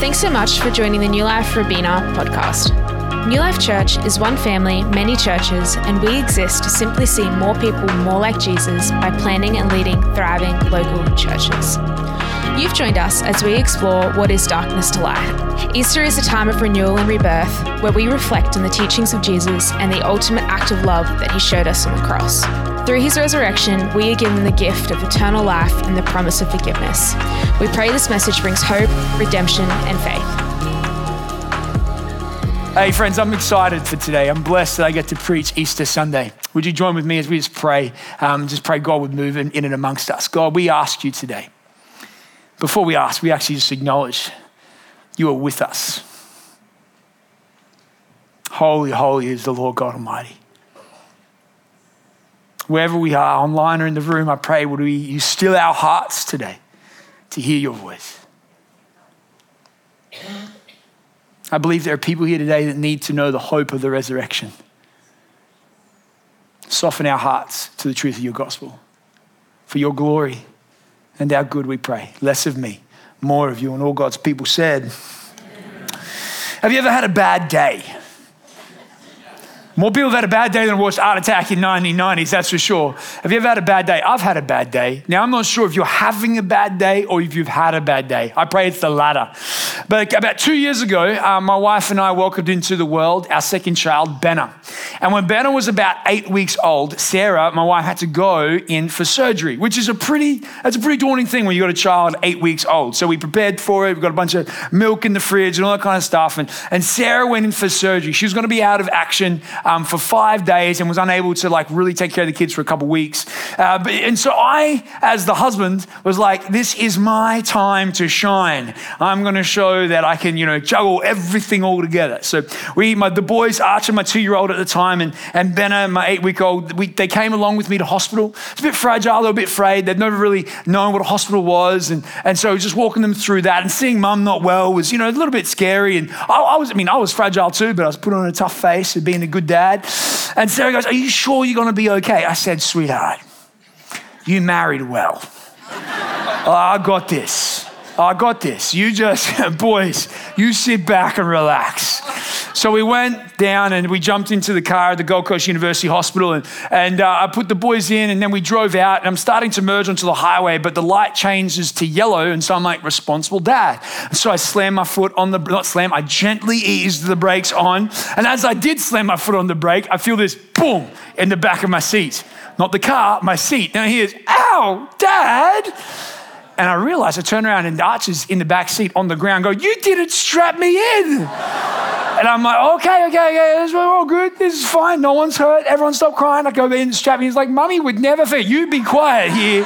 Thanks so much for joining the New Life Robina podcast. New Life Church is one family, many churches, and we exist to simply see more people more like Jesus by planning and leading thriving local churches. You've joined us as we explore what is darkness to light. Easter is a time of renewal and rebirth where we reflect on the teachings of Jesus and the ultimate act of love that he showed us on the cross. Through his resurrection, we are given the gift of eternal life and the promise of forgiveness. We pray this message brings hope, redemption, and faith. Hey, friends, I'm excited for today. I'm blessed that I get to preach Easter Sunday. Would you join with me as we just pray? Um, just pray God would move in, in and amongst us. God, we ask you today. Before we ask, we actually just acknowledge you are with us. Holy, holy is the Lord God Almighty. Wherever we are, online or in the room, I pray, would we, you still our hearts today to hear your voice? I believe there are people here today that need to know the hope of the resurrection. Soften our hearts to the truth of your gospel. For your glory and our good, we pray. Less of me, more of you. And all God's people said, Have you ever had a bad day? More people have had a bad day than watched Art Attack in 1990s, that's for sure. Have you ever had a bad day? I've had a bad day. Now, I'm not sure if you're having a bad day or if you've had a bad day. I pray it's the latter. But about two years ago, uh, my wife and I welcomed into the world our second child, Benna. And when Benna was about eight weeks old, Sarah, my wife, had to go in for surgery, which is a pretty, that's a pretty daunting thing when you've got a child eight weeks old. So we prepared for it. We've got a bunch of milk in the fridge and all that kind of stuff. And, and Sarah went in for surgery. She was going to be out of action um, for five days and was unable to like really take care of the kids for a couple weeks. Uh, but, and so I, as the husband, was like, this is my time to shine. I'm going to show that I can, you know, juggle everything all together. So we, my, the boys, Archer, my two-year-old at the time, and, and Benna, my eight-week-old, we, they came along with me to hospital. It's a bit fragile, they're a bit afraid. They'd never really known what a hospital was. And, and so just walking them through that and seeing mum not well was, you know, a little bit scary. And I, I was, I mean, I was fragile too, but I was putting on a tough face of being a good dad. And Sarah goes, Are you sure you're going to be okay? I said, Sweetheart, you married well. oh, I got this. I got this. You just, boys, you sit back and relax. So we went down and we jumped into the car at the Gold Coast University Hospital and, and uh, I put the boys in and then we drove out and I'm starting to merge onto the highway, but the light changes to yellow and so I'm like, responsible dad. And so I slam my foot on the, not slam, I gently eased the brakes on. And as I did slam my foot on the brake, I feel this boom in the back of my seat. Not the car, my seat. Now here's, ow, dad. And I realized I turned around and Archer's in the back seat on the ground, go, You didn't strap me in. And I'm like, okay, okay, okay, we're all good. This is fine. No one's hurt. Everyone stop crying. I go in, strap me. He's like, Mummy would never fit. You be quiet here.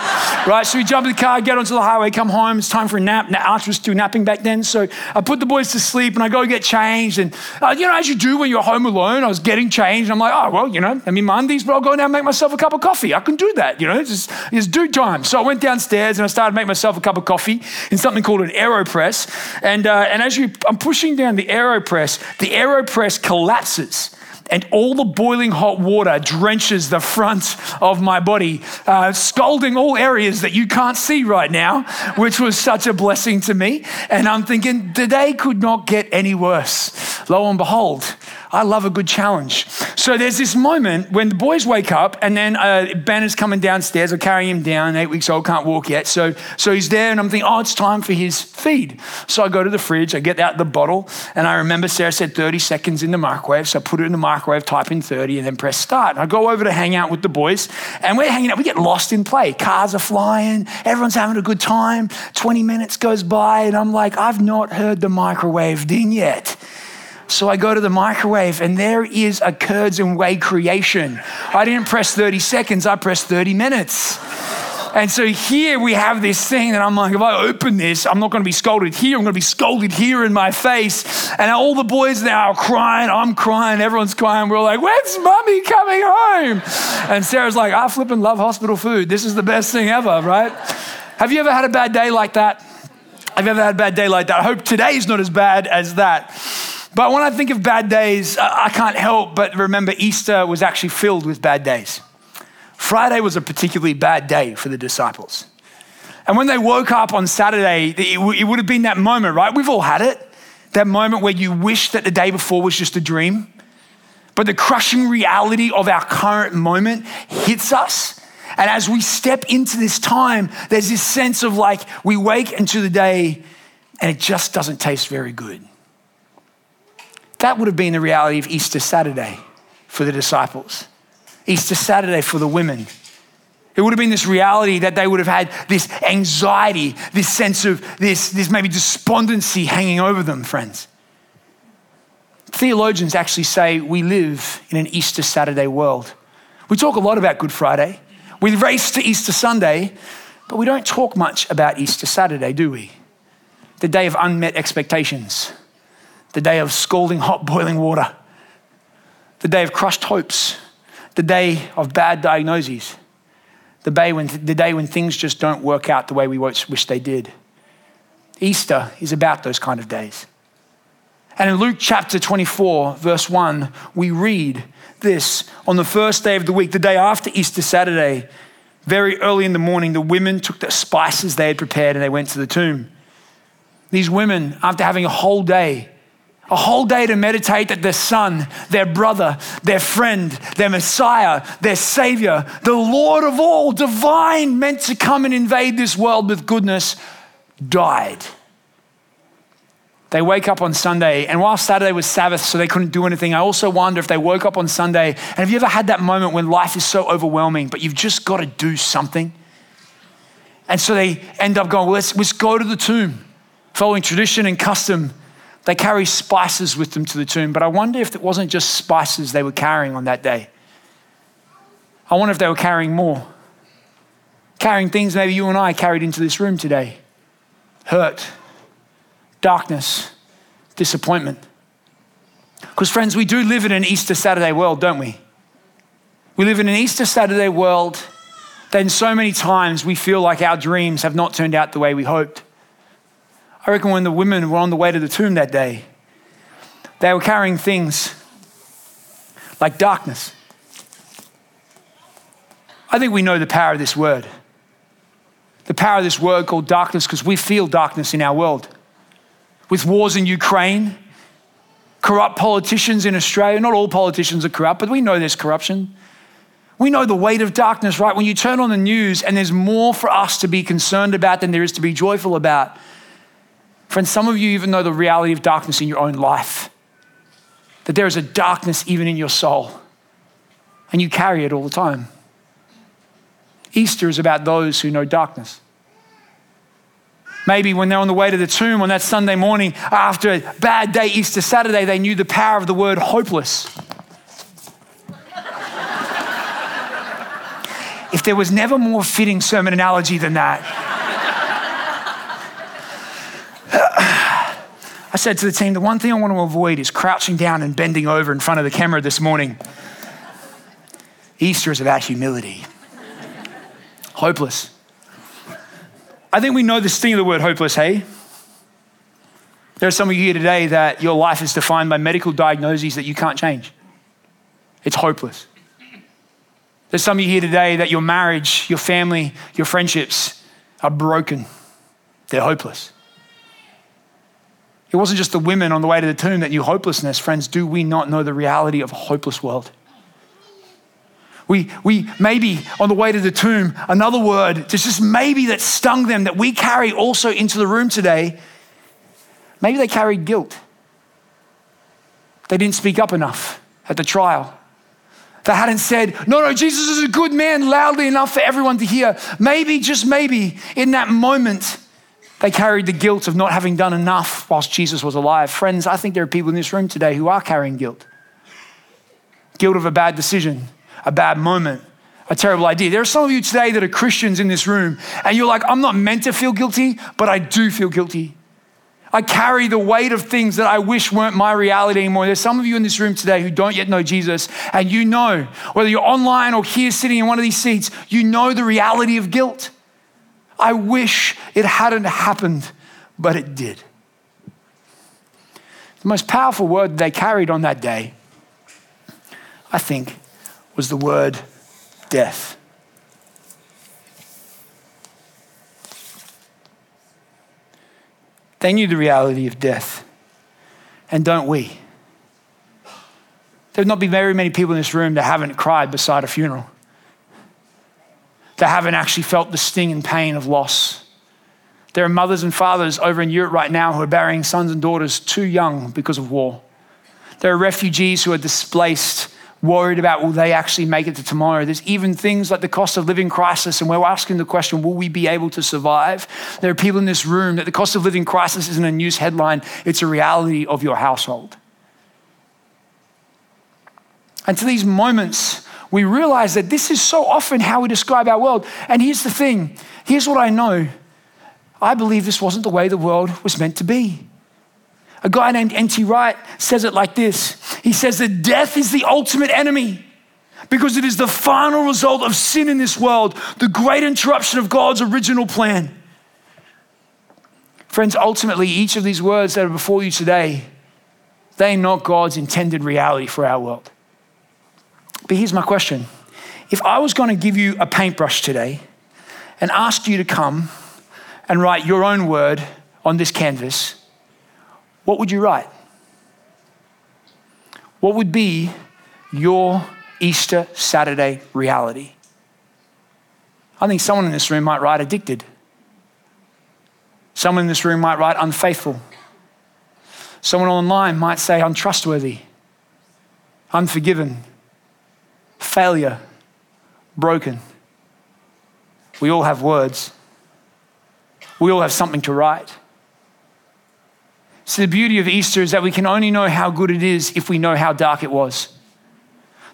right? So we jump in the car, get onto the highway, come home. It's time for a nap. Now, Archer was still napping back then. So I put the boys to sleep and I go get changed. And, uh, you know, as you do when you're home alone, I was getting changed. I'm like, oh, well, you know, I'm in my undies, but I'll go now and make myself a cup of coffee. I can do that, you know, just, just do time. So I went downstairs and I started making myself a cup of coffee in something called an AeroPress. And, uh, and as you, I'm pushing down the AeroPress, the AeroPress collapses and all the boiling hot water drenches the front of my body, uh, scalding all areas that you can't see right now, which was such a blessing to me. And I'm thinking, today could not get any worse. Lo and behold, I love a good challenge. So there's this moment when the boys wake up, and then uh, Ben is coming downstairs. I carry him down, eight weeks old, can't walk yet. So, so he's there, and I'm thinking, oh, it's time for his feed. So I go to the fridge, I get out the bottle, and I remember Sarah said 30 seconds in the microwave. So I put it in the microwave, type in 30, and then press start. And I go over to hang out with the boys, and we're hanging out. We get lost in play. Cars are flying, everyone's having a good time. 20 minutes goes by, and I'm like, I've not heard the microwave ding yet. So I go to the microwave and there is a curds and whey creation. I didn't press 30 seconds, I pressed 30 minutes. And so here we have this thing that I'm like, if I open this, I'm not going to be scolded here. I'm going to be scolded here in my face. And all the boys now are crying. I'm crying. Everyone's crying. We're like, when's mommy coming home? And Sarah's like, I flipping love hospital food. This is the best thing ever, right? Have you ever had a bad day like that? Have you ever had a bad day like that? I hope today's not as bad as that. But when I think of bad days, I can't help but remember Easter was actually filled with bad days. Friday was a particularly bad day for the disciples. And when they woke up on Saturday, it would have been that moment, right? We've all had it. That moment where you wish that the day before was just a dream. But the crushing reality of our current moment hits us. And as we step into this time, there's this sense of like we wake into the day and it just doesn't taste very good. That would have been the reality of Easter Saturday for the disciples, Easter Saturday for the women. It would have been this reality that they would have had this anxiety, this sense of this, this maybe despondency hanging over them, friends. Theologians actually say we live in an Easter Saturday world. We talk a lot about Good Friday. We race to Easter Sunday, but we don't talk much about Easter Saturday, do we? The day of unmet expectations, the day of scalding hot boiling water, the day of crushed hopes, the day of bad diagnoses, the day when, the day when things just don't work out the way we wish they did. Easter is about those kind of days. And in Luke chapter 24, verse 1, we read this on the first day of the week, the day after Easter Saturday, very early in the morning, the women took the spices they had prepared and they went to the tomb. These women, after having a whole day, a whole day to meditate that their son, their brother, their friend, their Messiah, their Savior, the Lord of all, divine, meant to come and invade this world with goodness, died. They wake up on Sunday, and while Saturday was Sabbath, so they couldn't do anything, I also wonder if they woke up on Sunday. And have you ever had that moment when life is so overwhelming, but you've just got to do something? And so they end up going, well, let's, let's go to the tomb. Following tradition and custom, they carry spices with them to the tomb. But I wonder if it wasn't just spices they were carrying on that day. I wonder if they were carrying more. Carrying things maybe you and I carried into this room today hurt, darkness, disappointment. Because, friends, we do live in an Easter Saturday world, don't we? We live in an Easter Saturday world that in so many times we feel like our dreams have not turned out the way we hoped. I reckon when the women were on the way to the tomb that day, they were carrying things like darkness. I think we know the power of this word. The power of this word called darkness because we feel darkness in our world with wars in Ukraine, corrupt politicians in Australia. Not all politicians are corrupt, but we know there's corruption. We know the weight of darkness, right? When you turn on the news and there's more for us to be concerned about than there is to be joyful about. Friends, some of you even know the reality of darkness in your own life, that there is a darkness even in your soul, and you carry it all the time. Easter is about those who know darkness. Maybe when they're on the way to the tomb on that Sunday morning after a bad day, Easter Saturday, they knew the power of the word hopeless. if there was never more fitting sermon analogy than that, I said to the team, the one thing I want to avoid is crouching down and bending over in front of the camera this morning. Easter is about humility. Hopeless. I think we know the sting of the word hopeless, hey? There are some of you here today that your life is defined by medical diagnoses that you can't change. It's hopeless. There's some of you here today that your marriage, your family, your friendships are broken. They're hopeless. It wasn't just the women on the way to the tomb that knew hopelessness. Friends, do we not know the reality of a hopeless world? We, we maybe on the way to the tomb, another word, just maybe that stung them that we carry also into the room today. Maybe they carried guilt. They didn't speak up enough at the trial. They hadn't said, No, no, Jesus is a good man loudly enough for everyone to hear. Maybe, just maybe, in that moment, they carried the guilt of not having done enough whilst Jesus was alive. Friends, I think there are people in this room today who are carrying guilt guilt of a bad decision, a bad moment, a terrible idea. There are some of you today that are Christians in this room, and you're like, I'm not meant to feel guilty, but I do feel guilty. I carry the weight of things that I wish weren't my reality anymore. There's some of you in this room today who don't yet know Jesus, and you know, whether you're online or here sitting in one of these seats, you know the reality of guilt. I wish it hadn't happened, but it did. The most powerful word they carried on that day, I think, was the word death. They knew the reality of death. And don't we? There would not be very many people in this room that haven't cried beside a funeral, that haven't actually felt the sting and pain of loss. There are mothers and fathers over in Europe right now who are burying sons and daughters too young because of war. There are refugees who are displaced worried about will they actually make it to tomorrow. There's even things like the cost of living crisis, and we're asking the question will we be able to survive? There are people in this room that the cost of living crisis isn't a news headline, it's a reality of your household. And to these moments, we realize that this is so often how we describe our world. And here's the thing here's what I know I believe this wasn't the way the world was meant to be. A guy named N.T. Wright says it like this He says that death is the ultimate enemy because it is the final result of sin in this world, the great interruption of God's original plan. Friends, ultimately, each of these words that are before you today, they are not God's intended reality for our world. But here's my question if I was going to give you a paintbrush today and ask you to come and write your own word on this canvas, what would you write? What would be your Easter Saturday reality? I think someone in this room might write addicted. Someone in this room might write unfaithful. Someone online might say untrustworthy, unforgiven, failure, broken. We all have words. We all have something to write. So, the beauty of Easter is that we can only know how good it is if we know how dark it was.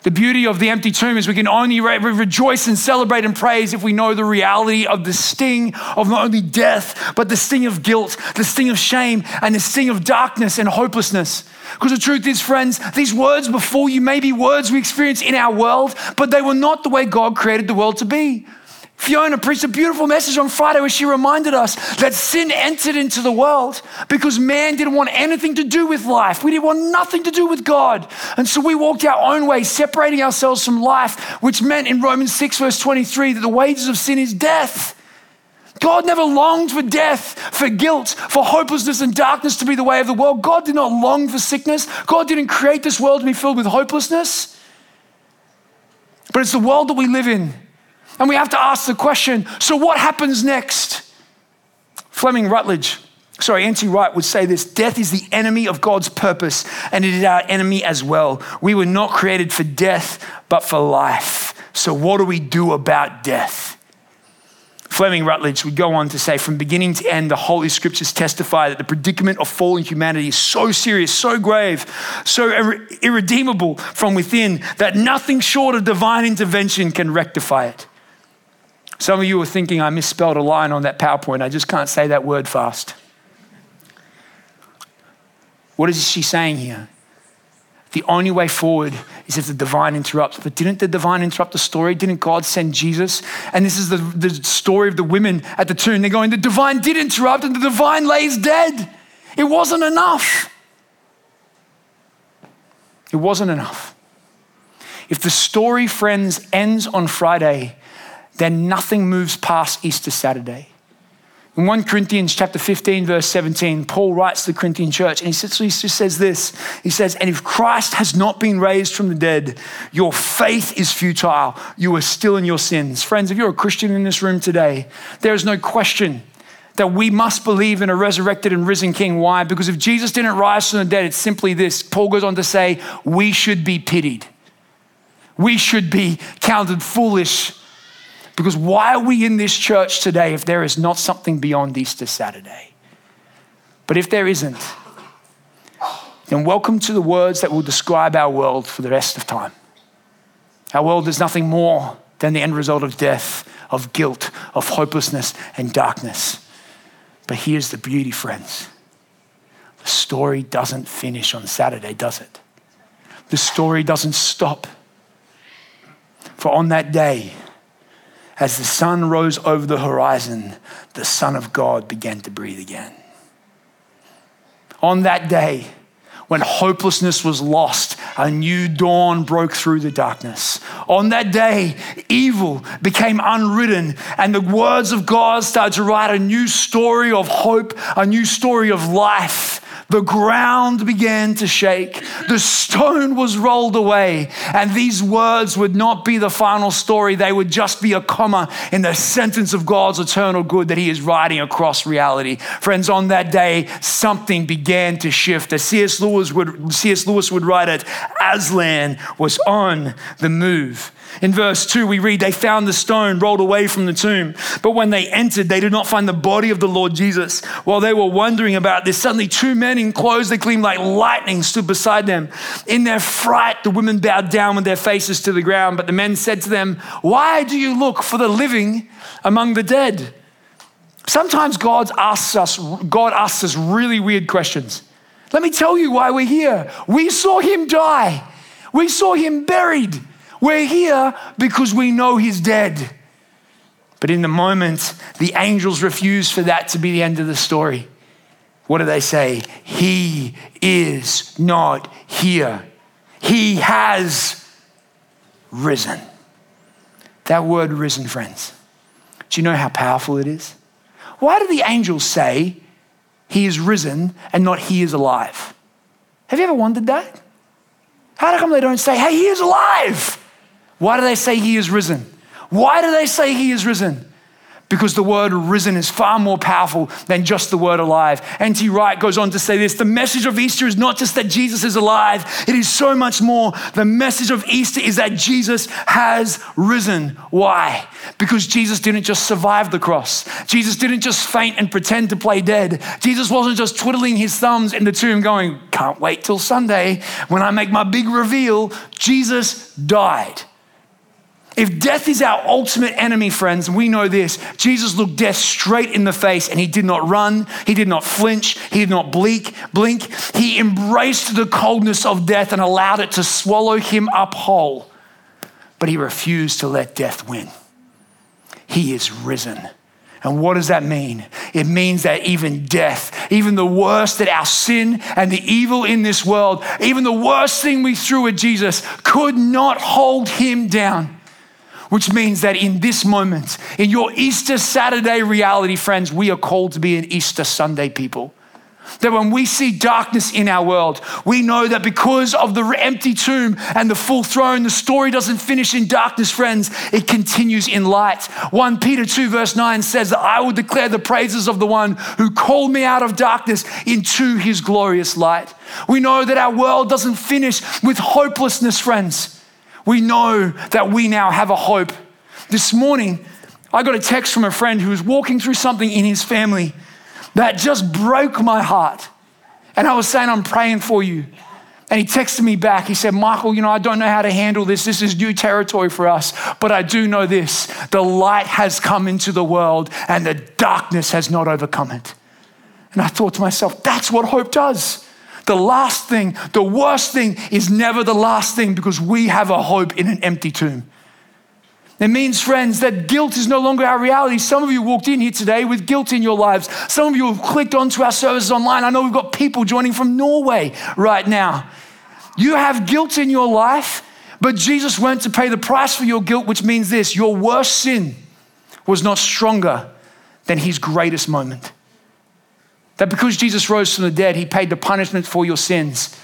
The beauty of the empty tomb is we can only re- rejoice and celebrate and praise if we know the reality of the sting of not only death, but the sting of guilt, the sting of shame, and the sting of darkness and hopelessness. Because the truth is, friends, these words before you may be words we experience in our world, but they were not the way God created the world to be. Fiona preached a beautiful message on Friday where she reminded us that sin entered into the world because man didn't want anything to do with life. We didn't want nothing to do with God. And so we walked our own way, separating ourselves from life, which meant in Romans 6, verse 23, that the wages of sin is death. God never longed for death, for guilt, for hopelessness and darkness to be the way of the world. God did not long for sickness. God didn't create this world to be filled with hopelessness. But it's the world that we live in and we have to ask the question so what happens next? Fleming Rutledge, sorry, N.T. Wright would say this death is the enemy of God's purpose, and it is our enemy as well. We were not created for death, but for life. So, what do we do about death? Fleming Rutledge would go on to say, from beginning to end, the Holy Scriptures testify that the predicament of fallen humanity is so serious, so grave, so irre- irredeemable from within that nothing short of divine intervention can rectify it. Some of you are thinking I misspelled a line on that PowerPoint. I just can't say that word fast. What is she saying here? The only way forward is if the divine interrupts. But didn't the divine interrupt the story? Didn't God send Jesus? And this is the, the story of the women at the tomb. They're going, the divine did interrupt, and the divine lays dead. It wasn't enough. It wasn't enough. If the story, friends, ends on Friday, then nothing moves past Easter Saturday. In 1 Corinthians chapter 15, verse 17, Paul writes to the Corinthian church, and he just says this. He says, And if Christ has not been raised from the dead, your faith is futile. You are still in your sins. Friends, if you're a Christian in this room today, there is no question that we must believe in a resurrected and risen king. Why? Because if Jesus didn't rise from the dead, it's simply this. Paul goes on to say, We should be pitied. We should be counted foolish because why are we in this church today if there is not something beyond Easter Saturday? But if there isn't, then welcome to the words that will describe our world for the rest of time. Our world is nothing more than the end result of death, of guilt, of hopelessness, and darkness. But here's the beauty, friends the story doesn't finish on Saturday, does it? The story doesn't stop. For on that day, as the sun rose over the horizon, the Son of God began to breathe again. On that day, when hopelessness was lost, a new dawn broke through the darkness. On that day, evil became unwritten, and the words of God started to write a new story of hope, a new story of life. The ground began to shake. The stone was rolled away. And these words would not be the final story. They would just be a comma in the sentence of God's eternal good that He is writing across reality. Friends, on that day, something began to shift. As C.S. Lewis would, C.S. Lewis would write it, Aslan was on the move. In verse 2, we read, They found the stone rolled away from the tomb. But when they entered, they did not find the body of the Lord Jesus. While they were wondering about this, suddenly two men in clothes that gleamed like lightning stood beside them. In their fright, the women bowed down with their faces to the ground. But the men said to them, Why do you look for the living among the dead? Sometimes God asks us, God asks us really weird questions. Let me tell you why we're here. We saw him die. We saw him buried. We're here because we know he's dead. But in the moment, the angels refuse for that to be the end of the story. What do they say? He is not here. He has risen. That word risen, friends. Do you know how powerful it is? Why do the angels say he is risen and not he is alive? Have you ever wondered that? How come they don't say, hey, he is alive? Why do they say he is risen? Why do they say he is risen? Because the word risen is far more powerful than just the word alive. N.T. Wright goes on to say this the message of Easter is not just that Jesus is alive, it is so much more. The message of Easter is that Jesus has risen. Why? Because Jesus didn't just survive the cross, Jesus didn't just faint and pretend to play dead. Jesus wasn't just twiddling his thumbs in the tomb going, Can't wait till Sunday when I make my big reveal. Jesus died. If death is our ultimate enemy, friends, we know this Jesus looked death straight in the face and he did not run, he did not flinch, he did not blink, blink. He embraced the coldness of death and allowed it to swallow him up whole. But he refused to let death win. He is risen. And what does that mean? It means that even death, even the worst that our sin and the evil in this world, even the worst thing we threw at Jesus could not hold him down which means that in this moment, in your Easter Saturday reality, friends, we are called to be an Easter Sunday people. That when we see darkness in our world, we know that because of the empty tomb and the full throne, the story doesn't finish in darkness, friends. It continues in light. 1 Peter 2, verse 9 says that I will declare the praises of the one who called me out of darkness into his glorious light. We know that our world doesn't finish with hopelessness, friends. We know that we now have a hope. This morning, I got a text from a friend who was walking through something in his family that just broke my heart. And I was saying, I'm praying for you. And he texted me back. He said, Michael, you know, I don't know how to handle this. This is new territory for us. But I do know this the light has come into the world and the darkness has not overcome it. And I thought to myself, that's what hope does. The last thing, the worst thing is never the last thing because we have a hope in an empty tomb. It means, friends, that guilt is no longer our reality. Some of you walked in here today with guilt in your lives. Some of you have clicked onto our services online. I know we've got people joining from Norway right now. You have guilt in your life, but Jesus went to pay the price for your guilt, which means this your worst sin was not stronger than his greatest moment. That because Jesus rose from the dead, he paid the punishment for your sins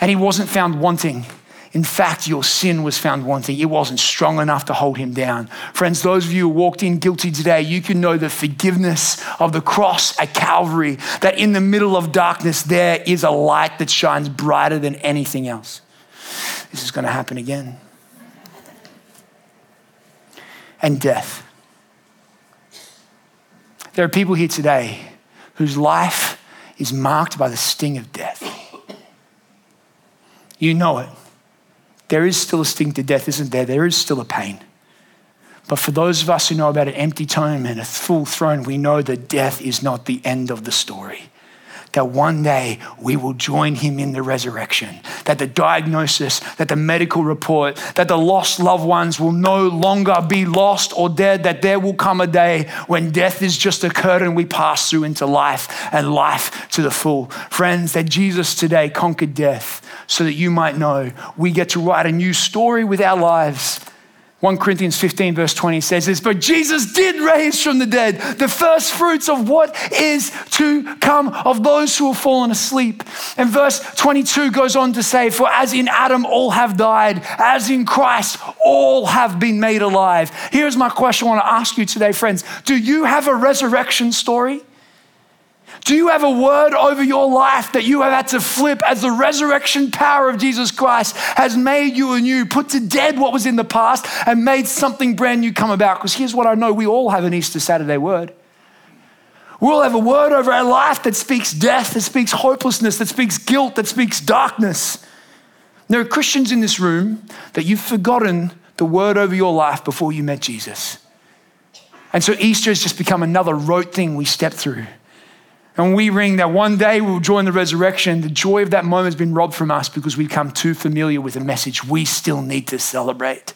and he wasn't found wanting. In fact, your sin was found wanting. It wasn't strong enough to hold him down. Friends, those of you who walked in guilty today, you can know the forgiveness of the cross at Calvary, that in the middle of darkness, there is a light that shines brighter than anything else. This is going to happen again. And death. There are people here today whose life is marked by the sting of death. You know it. There is still a sting to death, isn't there? There is still a pain. But for those of us who know about an empty tomb and a full throne, we know that death is not the end of the story that one day we will join him in the resurrection. That the diagnosis, that the medical report, that the lost loved ones will no longer be lost or dead, that there will come a day when death is just a curtain we pass through into life and life to the full. Friends, that Jesus today conquered death so that you might know we get to write a new story with our lives 1 Corinthians 15, verse 20 says this, but Jesus did raise from the dead the first fruits of what is to come of those who have fallen asleep. And verse 22 goes on to say, For as in Adam all have died, as in Christ all have been made alive. Here's my question I want to ask you today, friends. Do you have a resurrection story? Do you have a word over your life that you have had to flip as the resurrection power of Jesus Christ has made you anew, put to dead what was in the past, and made something brand new come about? Because here's what I know we all have an Easter Saturday word. We all have a word over our life that speaks death, that speaks hopelessness, that speaks guilt, that speaks darkness. There are Christians in this room that you've forgotten the word over your life before you met Jesus. And so Easter has just become another rote thing we step through. And we ring that one day we'll join the resurrection, the joy of that moment has been robbed from us because we've become too familiar with a message we still need to celebrate.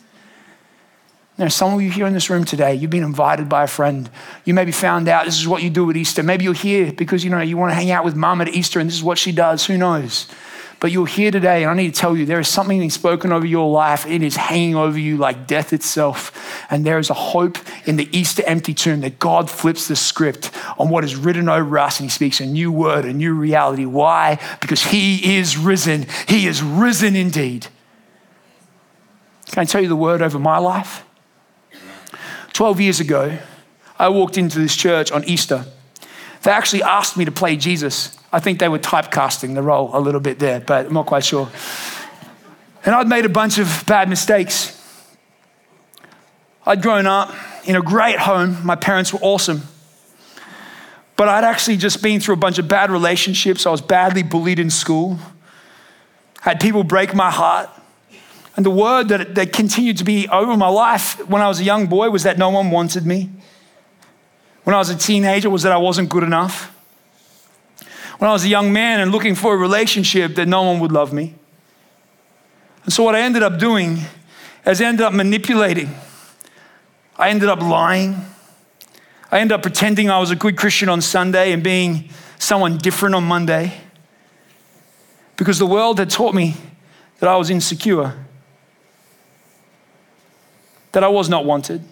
Now, some of you here in this room today, you've been invited by a friend. You maybe found out this is what you do at Easter. Maybe you're here because you know you want to hang out with mum at Easter and this is what she does. Who knows? But you're here today, and I need to tell you there is something that's spoken over your life. It is hanging over you like death itself. And there is a hope in the Easter empty tomb that God flips the script on what is written over us, and He speaks a new word, a new reality. Why? Because He is risen. He is risen indeed. Can I tell you the word over my life? 12 years ago, I walked into this church on Easter. They actually asked me to play Jesus. I think they were typecasting the role a little bit there, but I'm not quite sure. And I'd made a bunch of bad mistakes. I'd grown up in a great home, my parents were awesome. But I'd actually just been through a bunch of bad relationships. I was badly bullied in school, had people break my heart. And the word that, that continued to be over my life when I was a young boy was that no one wanted me. When I was a teenager, was that I wasn't good enough when I was a young man and looking for a relationship that no one would love me. And so, what I ended up doing is I ended up manipulating. I ended up lying. I ended up pretending I was a good Christian on Sunday and being someone different on Monday. Because the world had taught me that I was insecure, that I was not wanted,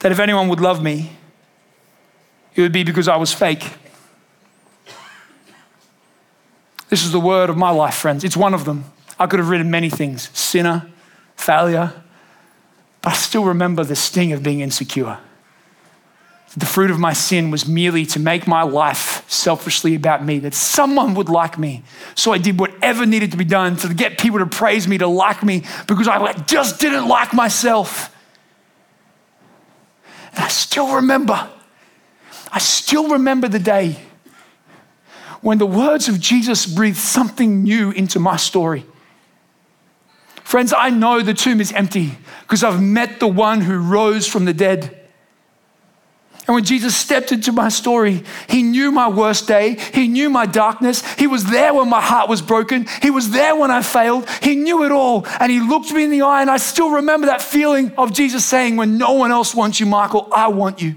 that if anyone would love me, it would be because I was fake. This is the word of my life, friends. It's one of them. I could have written many things sinner, failure, but I still remember the sting of being insecure. The fruit of my sin was merely to make my life selfishly about me, that someone would like me. So I did whatever needed to be done to get people to praise me, to like me, because I just didn't like myself. And I still remember I still remember the day when the words of Jesus breathed something new into my story. Friends, I know the tomb is empty because I've met the one who rose from the dead. And when Jesus stepped into my story, he knew my worst day. He knew my darkness. He was there when my heart was broken. He was there when I failed. He knew it all. And he looked me in the eye. And I still remember that feeling of Jesus saying, When no one else wants you, Michael, I want you.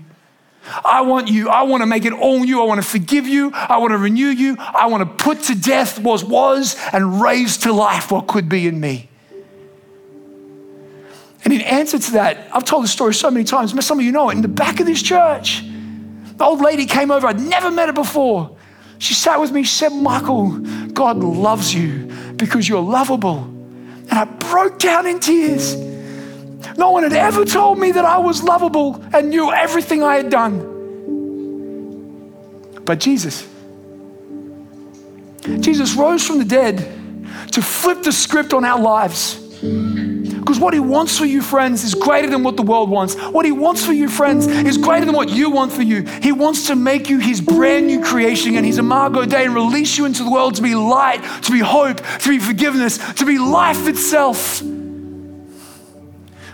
I want you. I want to make it all new. I want to forgive you. I want to renew you. I want to put to death what was and raise to life what could be in me. And in answer to that, I've told this story so many times. Some of you know it. In the back of this church, the old lady came over. I'd never met her before. She sat with me. She said, Michael, God loves you because you're lovable. And I broke down in tears. No one had ever told me that I was lovable and knew everything I had done. But Jesus. Jesus rose from the dead to flip the script on our lives. Because what he wants for you, friends, is greater than what the world wants. What he wants for you, friends, is greater than what you want for you. He wants to make you his brand new creation and his Imago Dei and release you into the world to be light, to be hope, to be forgiveness, to be life itself.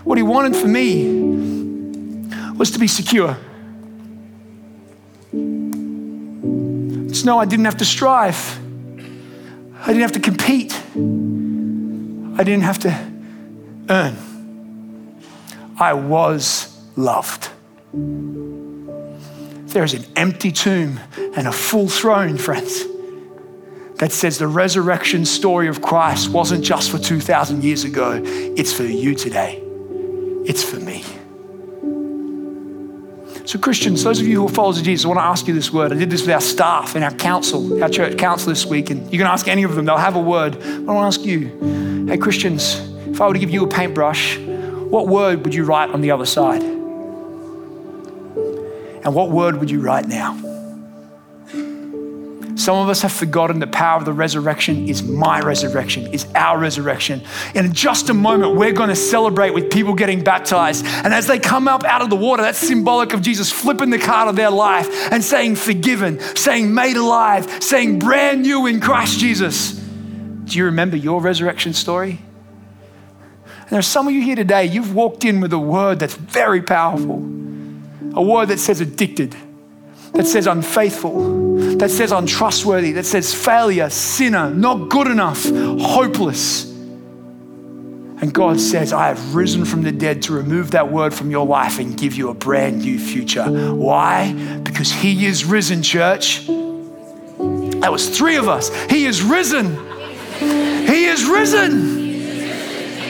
What he wanted for me was to be secure. To know I didn't have to strive, I didn't have to compete, I didn't have to earn. I was loved. There is an empty tomb and a full throne, friends. that says the resurrection story of Christ wasn't just for 2,000 years ago, it's for you today. It's for me. So, Christians, those of you who are followers of Jesus, I want to ask you this word. I did this with our staff and our council, our church council this week, and you can ask any of them, they'll have a word. But I want to ask you, hey, Christians, if I were to give you a paintbrush, what word would you write on the other side? And what word would you write now? Some of us have forgotten the power of the resurrection is my resurrection, is our resurrection. And in just a moment, we're going to celebrate with people getting baptized. And as they come up out of the water, that's symbolic of Jesus flipping the card of their life and saying forgiven, saying made alive, saying brand new in Christ Jesus. Do you remember your resurrection story? And there's some of you here today, you've walked in with a word that's very powerful, a word that says addicted that says unfaithful, that says untrustworthy, that says failure, sinner, not good enough, hopeless. And God says, I have risen from the dead to remove that word from your life and give you a brand new future. Why? Because He is risen, church. That was three of us. He is risen. He is risen.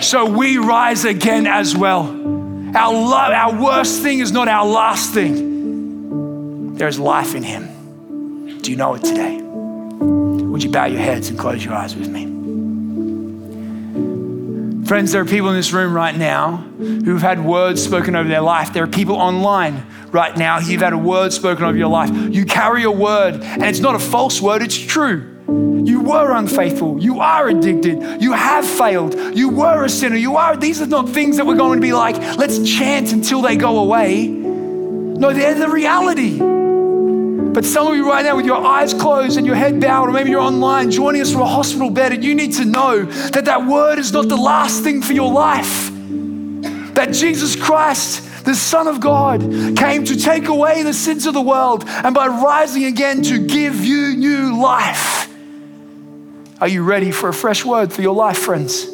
So we rise again as well. Our, lo- our worst thing is not our last thing. There's life in him. Do you know it today? Would you bow your heads and close your eyes with me? Friends, there are people in this room right now who've had words spoken over their life. There are people online right now who've had a word spoken over your life. You carry a word, and it's not a false word, it's true. Were unfaithful. You are addicted. You have failed. You were a sinner. You are. These are not things that we're going to be like, let's chant until they go away. No, they're the reality. But some of you right now, with your eyes closed and your head bowed, or maybe you're online joining us from a hospital bed, and you need to know that that word is not the last thing for your life. That Jesus Christ, the Son of God, came to take away the sins of the world, and by rising again to give you new life. Are you ready for a fresh word for your life, friends?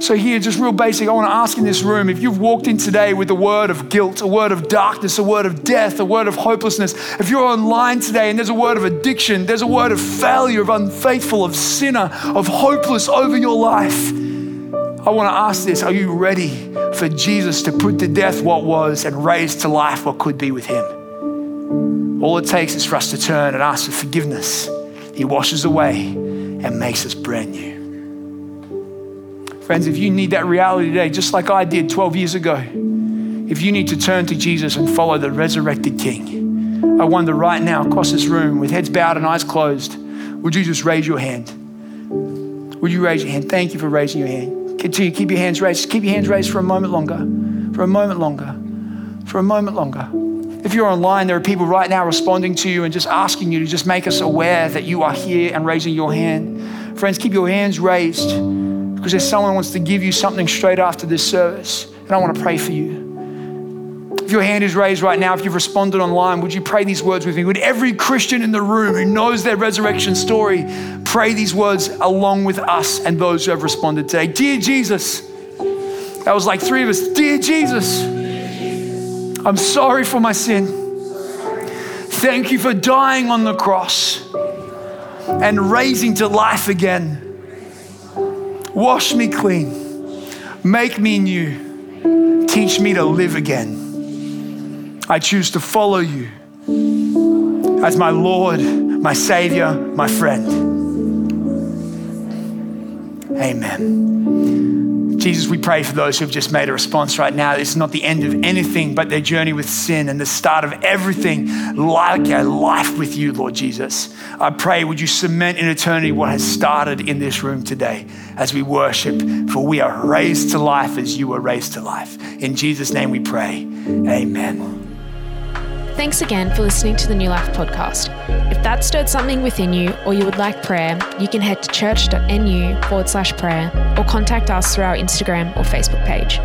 So, here, just real basic, I want to ask in this room if you've walked in today with a word of guilt, a word of darkness, a word of death, a word of hopelessness, if you're online today and there's a word of addiction, there's a word of failure, of unfaithful, of sinner, of hopeless over your life, I want to ask this Are you ready for Jesus to put to death what was and raise to life what could be with Him? All it takes is for us to turn and ask for forgiveness. He washes away and makes us brand new. Friends, if you need that reality today, just like I did 12 years ago, if you need to turn to Jesus and follow the resurrected King, I wonder right now across this room with heads bowed and eyes closed, would you just raise your hand? Would you raise your hand? Thank you for raising your hand. Continue, keep your hands raised. Keep your hands raised for a moment longer. For a moment longer. For a moment longer. If you're online, there are people right now responding to you and just asking you to just make us aware that you are here and raising your hand. Friends, keep your hands raised because there's someone wants to give you something straight after this service. And I want to pray for you. If your hand is raised right now, if you've responded online, would you pray these words with me? Would every Christian in the room who knows their resurrection story pray these words along with us and those who have responded today? Dear Jesus, that was like three of us. Dear Jesus, I'm sorry for my sin. Thank you for dying on the cross and raising to life again. Wash me clean. Make me new. Teach me to live again. I choose to follow you as my Lord, my Savior, my friend. Amen. Jesus, we pray for those who have just made a response right now. It's not the end of anything but their journey with sin and the start of everything like a life with you, Lord Jesus. I pray, would you cement in eternity what has started in this room today as we worship? For we are raised to life as you were raised to life. In Jesus' name we pray. Amen. Thanks again for listening to the New Life podcast. If that stirred something within you or you would like prayer, you can head to church.nu forward slash prayer or contact us through our Instagram or Facebook page.